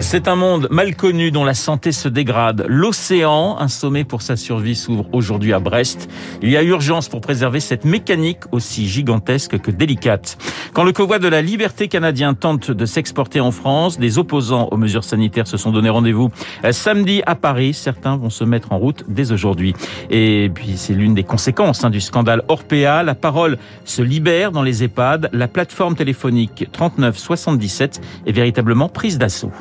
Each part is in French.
C'est un monde mal connu dont la santé se dégrade. L'océan, un sommet pour sa survie, s'ouvre aujourd'hui à Brest. Il y a urgence pour préserver cette mécanique aussi gigantesque que délicate. Quand le convoi de la liberté canadien tente de s'exporter en France, des opposants aux mesures sanitaires se sont donné rendez-vous samedi à Paris. Certains vont se mettre en route dès aujourd'hui. Et puis c'est l'une des conséquences hein, du scandale Orpea. La parole se libère dans les EHPAD. La plateforme téléphonique 3977 est véritablement prise d'assaut.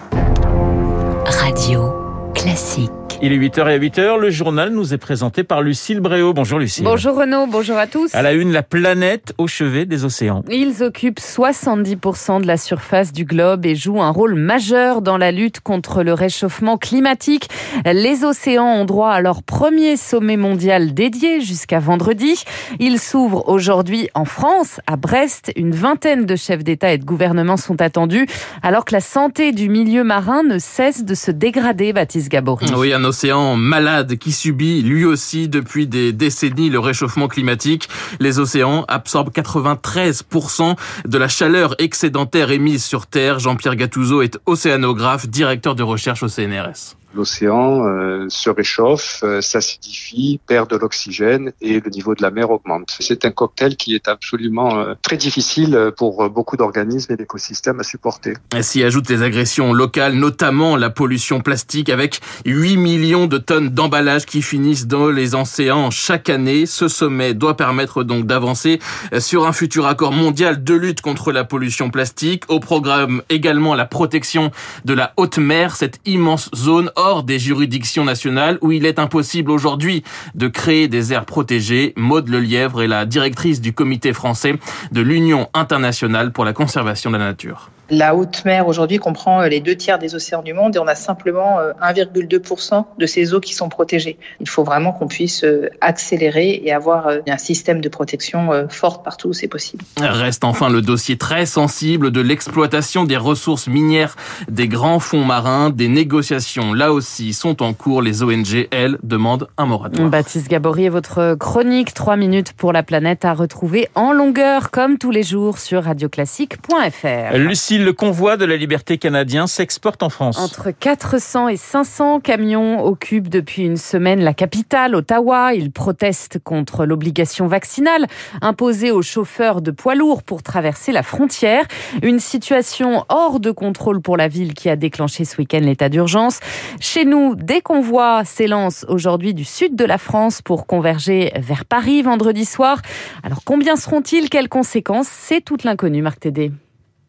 Radio Classique. Il est 8h et à 8h, le journal nous est présenté par Lucille Bréau. Bonjour Lucille. Bonjour Renaud, bonjour à tous. À la une, la planète au chevet des océans. Ils occupent 70% de la surface du globe et jouent un rôle majeur dans la lutte contre le réchauffement climatique. Les océans ont droit à leur premier sommet mondial dédié jusqu'à vendredi. Il s'ouvre aujourd'hui en France, à Brest. Une vingtaine de chefs d'État et de gouvernement sont attendus, alors que la santé du milieu marin ne cesse de se dégrader, Baptiste Gabory. Oui, un océan malade qui subit lui aussi depuis des décennies le réchauffement climatique. Les océans absorbent 93% de la chaleur excédentaire émise sur Terre. Jean-Pierre Gattuso est océanographe, directeur de recherche au CNRS l'océan euh, se réchauffe, euh, s'acidifie, perd de l'oxygène et le niveau de la mer augmente. C'est un cocktail qui est absolument euh, très difficile pour beaucoup d'organismes et d'écosystèmes à supporter. S'y ajoutent les agressions locales, notamment la pollution plastique avec 8 millions de tonnes d'emballages qui finissent dans les océans chaque année. Ce sommet doit permettre donc d'avancer sur un futur accord mondial de lutte contre la pollution plastique. Au programme également la protection de la haute mer, cette immense zone hors des juridictions nationales où il est impossible aujourd'hui de créer des aires protégées. Maude Lelièvre est la directrice du comité français de l'Union internationale pour la conservation de la nature. La haute mer aujourd'hui comprend euh, les deux tiers des océans du monde et on a simplement 1,2% euh, de ces eaux qui sont protégées. Il faut vraiment qu'on puisse euh, accélérer et avoir un système de protection fort partout où c'est possible. Reste enfin le dossier très sensible de l'exploitation des ressources minières des grands fonds marins. Des négociations là aussi sont en cours. Les ONG, elles, demandent un moratoire. Baptiste Gabory et votre chronique 3 minutes pour la planète à retrouver en longueur comme tous les jours sur radioclassique.fr. Lucie le convoi de la liberté canadien s'exporte en France. Entre 400 et 500 camions occupent depuis une semaine la capitale, Ottawa. Ils protestent contre l'obligation vaccinale imposée aux chauffeurs de poids lourds pour traverser la frontière. Une situation hors de contrôle pour la ville qui a déclenché ce week-end l'état d'urgence. Chez nous, des convois s'élancent aujourd'hui du sud de la France pour converger vers Paris vendredi soir. Alors combien seront-ils? Quelles conséquences? C'est toute l'inconnu, Marc Tédé.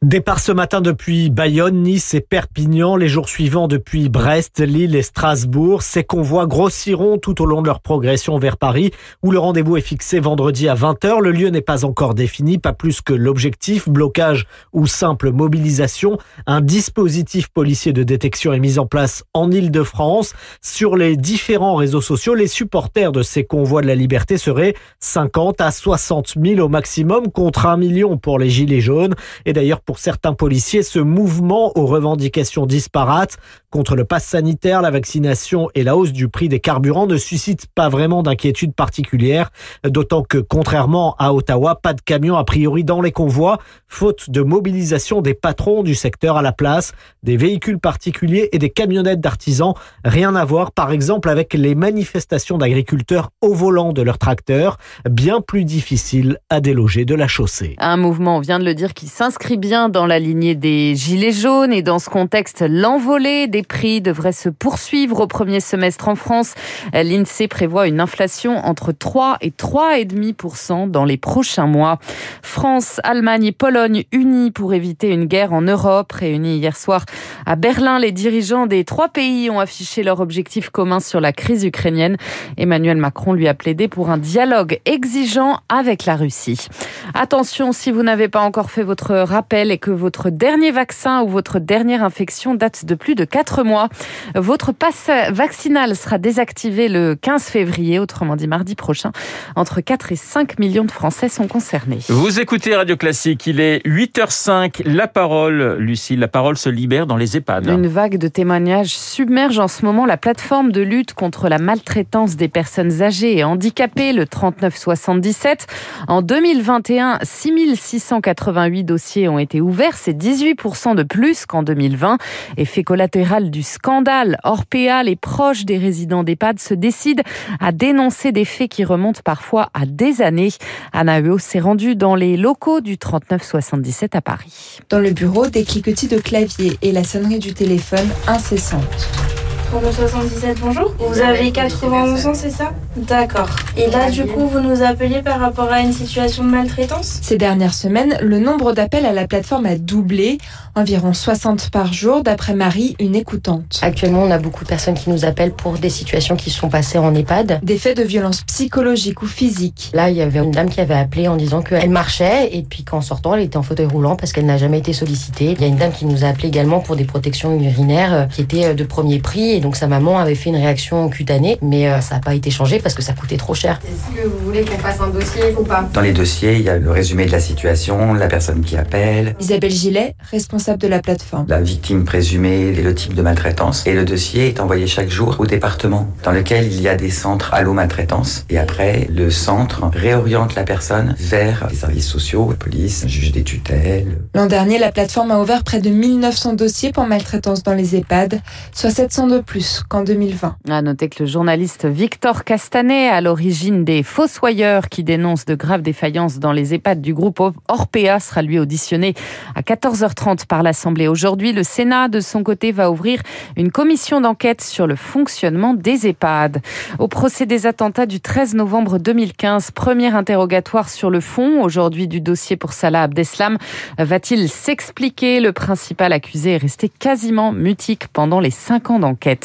Départ ce matin depuis Bayonne, Nice et Perpignan, les jours suivants depuis Brest, Lille et Strasbourg. Ces convois grossiront tout au long de leur progression vers Paris, où le rendez-vous est fixé vendredi à 20h. Le lieu n'est pas encore défini, pas plus que l'objectif, blocage ou simple mobilisation. Un dispositif policier de détection est mis en place en Ile-de-France. Sur les différents réseaux sociaux, les supporters de ces convois de la liberté seraient 50 à 60 000 au maximum, contre un million pour les Gilets jaunes. Et d'ailleurs, pour certains policiers, ce mouvement aux revendications disparates contre le pass sanitaire, la vaccination et la hausse du prix des carburants ne suscite pas vraiment d'inquiétude particulière, d'autant que contrairement à Ottawa, pas de camions a priori dans les convois, faute de mobilisation des patrons du secteur à la place, des véhicules particuliers et des camionnettes d'artisans. Rien à voir par exemple avec les manifestations d'agriculteurs au volant de leurs tracteurs, bien plus difficile à déloger de la chaussée. Un mouvement, on vient de le dire, qui s'inscrit bien dans la lignée des Gilets jaunes et dans ce contexte, l'envolée des prix devrait se poursuivre au premier semestre en France. L'INSEE prévoit une inflation entre 3 et 3,5% dans les prochains mois. France, Allemagne et Pologne unis pour éviter une guerre en Europe. Réunis hier soir à Berlin, les dirigeants des trois pays ont affiché leur objectif commun sur la crise ukrainienne. Emmanuel Macron lui a plaidé pour un dialogue exigeant avec la Russie. Attention, si vous n'avez pas encore fait votre rappel, est que votre dernier vaccin ou votre dernière infection date de plus de 4 mois. Votre passe vaccinal sera désactivé le 15 février, autrement dit mardi prochain. Entre 4 et 5 millions de Français sont concernés. Vous écoutez Radio Classique, il est 8h05. La parole, Lucie, la parole se libère dans les EHPAD. Une vague de témoignages submerge en ce moment la plateforme de lutte contre la maltraitance des personnes âgées et handicapées, le 3977. En 2021, 6688 dossiers ont été ouverts, c'est 18% de plus qu'en 2020. Effet collatéral du scandale, Orpea, les proches des résidents d'EHPAD se décident à dénoncer des faits qui remontent parfois à des années. Anna Huot s'est rendue dans les locaux du 3977 à Paris. Dans le bureau, des cliquetis de clavier et la sonnerie du téléphone incessante. 77, bonjour. Vous avez 91 ans, c'est ça? D'accord. Et là, du coup, vous nous appeliez par rapport à une situation de maltraitance? Ces dernières semaines, le nombre d'appels à la plateforme a doublé, environ 60 par jour, d'après Marie, une écoutante. Actuellement, on a beaucoup de personnes qui nous appellent pour des situations qui sont passées en EHPAD. Des faits de violence psychologique ou physique. Là, il y avait une dame qui avait appelé en disant qu'elle marchait et puis qu'en sortant, elle était en fauteuil roulant parce qu'elle n'a jamais été sollicitée. Il y a une dame qui nous a appelé également pour des protections urinaires euh, qui étaient euh, de premier prix et donc sa maman avait fait une réaction cutanée, mais euh, ça n'a pas été changé parce que ça coûtait trop cher. Est-ce que vous voulez qu'on fasse un dossier ou pas? Dans les dossiers, il y a le résumé de la situation, la personne qui appelle. Isabelle Gillet, responsable de la plateforme. La victime présumée et le type de maltraitance. Et le dossier est envoyé chaque jour au département, dans lequel il y a des centres allo maltraitance. Et après, le centre réoriente la personne vers les services sociaux, la police, juge des tutelles. L'an dernier, la plateforme a ouvert près de 1900 dossiers pour maltraitance dans les EHPAD, soit 700 de plus qu'en 2020. À noter que le journaliste Victor Castanet, à l'origine des Fossoyeurs qui dénoncent de graves défaillances dans les EHPAD du groupe Orpea, sera lui auditionné à 14h30 par l'Assemblée. Aujourd'hui, le Sénat, de son côté, va ouvrir une commission d'enquête sur le fonctionnement des EHPAD. Au procès des attentats du 13 novembre 2015, premier interrogatoire sur le fond, aujourd'hui du dossier pour Salah Abdeslam, va-t-il s'expliquer? Le principal accusé est resté quasiment mutique pendant les cinq ans d'enquête.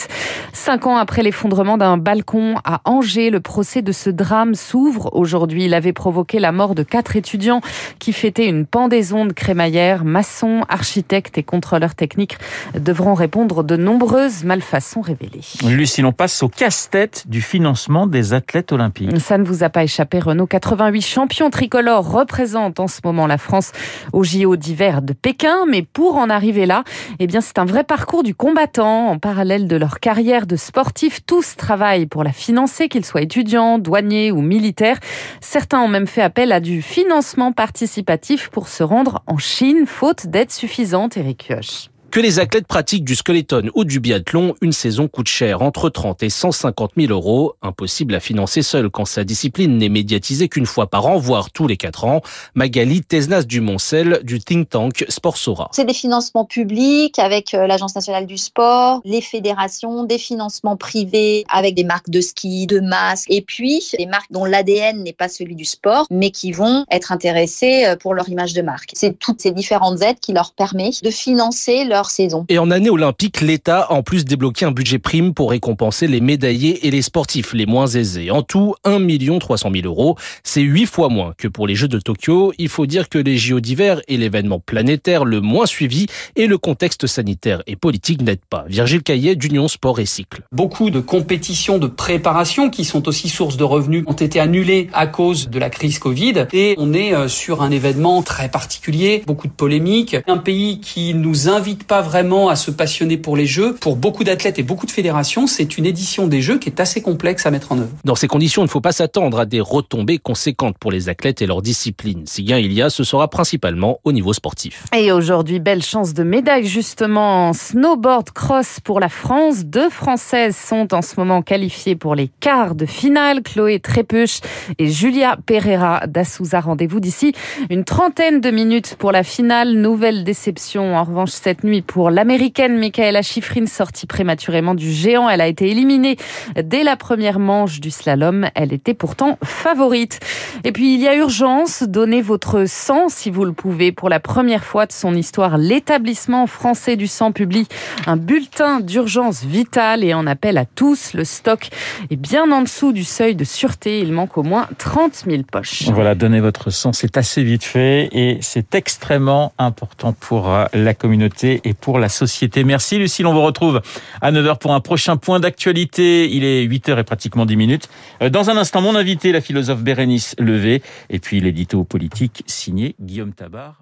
Cinq ans après l'effondrement d'un balcon à Angers, le procès de ce drame s'ouvre aujourd'hui. Il avait provoqué la mort de quatre étudiants qui fêtaient une pendaison de crémaillère. Maçons, architectes et contrôleurs techniques devront répondre de nombreuses malfaçons révélées. Lucie, on passe au casse-tête du financement des athlètes olympiques. Ça ne vous a pas échappé, Renault. 88 champions tricolores représentent en ce moment la France au JO d'hiver de Pékin. Mais pour en arriver là, eh bien, c'est un vrai parcours du combattant. En parallèle de leur carrière de sportif, tous travaillent pour la financer, qu'ils soient étudiants, douaniers ou militaires. Certains ont même fait appel à du financement participatif pour se rendre en Chine, faute d'aide suffisante, Eric Kioch. Que les athlètes pratiquent du skeleton ou du biathlon, une saison coûte cher, entre 30 et 150 000 euros. Impossible à financer seul quand sa discipline n'est médiatisée qu'une fois par an, voire tous les quatre ans. Magali Tesnas du Moncel du think tank Sportsora. C'est des financements publics avec euh, l'Agence nationale du sport, les fédérations, des financements privés avec des marques de ski, de masques, et puis des marques dont l'ADN n'est pas celui du sport, mais qui vont être intéressées euh, pour leur image de marque. C'est toutes ces différentes aides qui leur permettent de financer leur saison. Et en année olympique, l'État a en plus débloqué un budget prime pour récompenser les médaillés et les sportifs les moins aisés. En tout, 1 300 000 euros. C'est 8 fois moins que pour les Jeux de Tokyo. Il faut dire que les JO d'hiver est l'événement planétaire le moins suivi et le contexte sanitaire et politique n'aide pas. Virgile Caillet d'Union Sport et Cycle. Beaucoup de compétitions de préparation qui sont aussi source de revenus ont été annulées à cause de la crise Covid et on est euh, sur un événement très particulier, beaucoup de polémiques, un pays qui nous invite pas vraiment à se passionner pour les Jeux. Pour beaucoup d'athlètes et beaucoup de fédérations, c'est une édition des Jeux qui est assez complexe à mettre en œuvre. Dans ces conditions, il ne faut pas s'attendre à des retombées conséquentes pour les athlètes et leur discipline. Si gain il y a, ce sera principalement au niveau sportif. Et aujourd'hui, belle chance de médaille justement en snowboard cross pour la France. Deux Françaises sont en ce moment qualifiées pour les quarts de finale. Chloé Trépuche et Julia Pereira d'Assouza. Rendez-vous d'ici une trentaine de minutes pour la finale. Nouvelle déception en revanche cette nuit pour l'américaine Michaela Schifrin, sortie prématurément du géant. Elle a été éliminée dès la première manche du slalom. Elle était pourtant favorite. Et puis, il y a urgence. Donnez votre sang si vous le pouvez. Pour la première fois de son histoire, l'établissement français du sang publie un bulletin d'urgence vitale et en appelle à tous. Le stock est bien en dessous du seuil de sûreté. Il manque au moins 30 000 poches. Voilà, donnez votre sang. C'est assez vite fait et c'est extrêmement important pour la communauté pour la société. Merci Lucille, on vous retrouve à 9h pour un prochain point d'actualité. Il est 8h et pratiquement 10 minutes. Euh, dans un instant, mon invité, la philosophe Bérénice Levé, et puis l'édito politique signé Guillaume Tabar.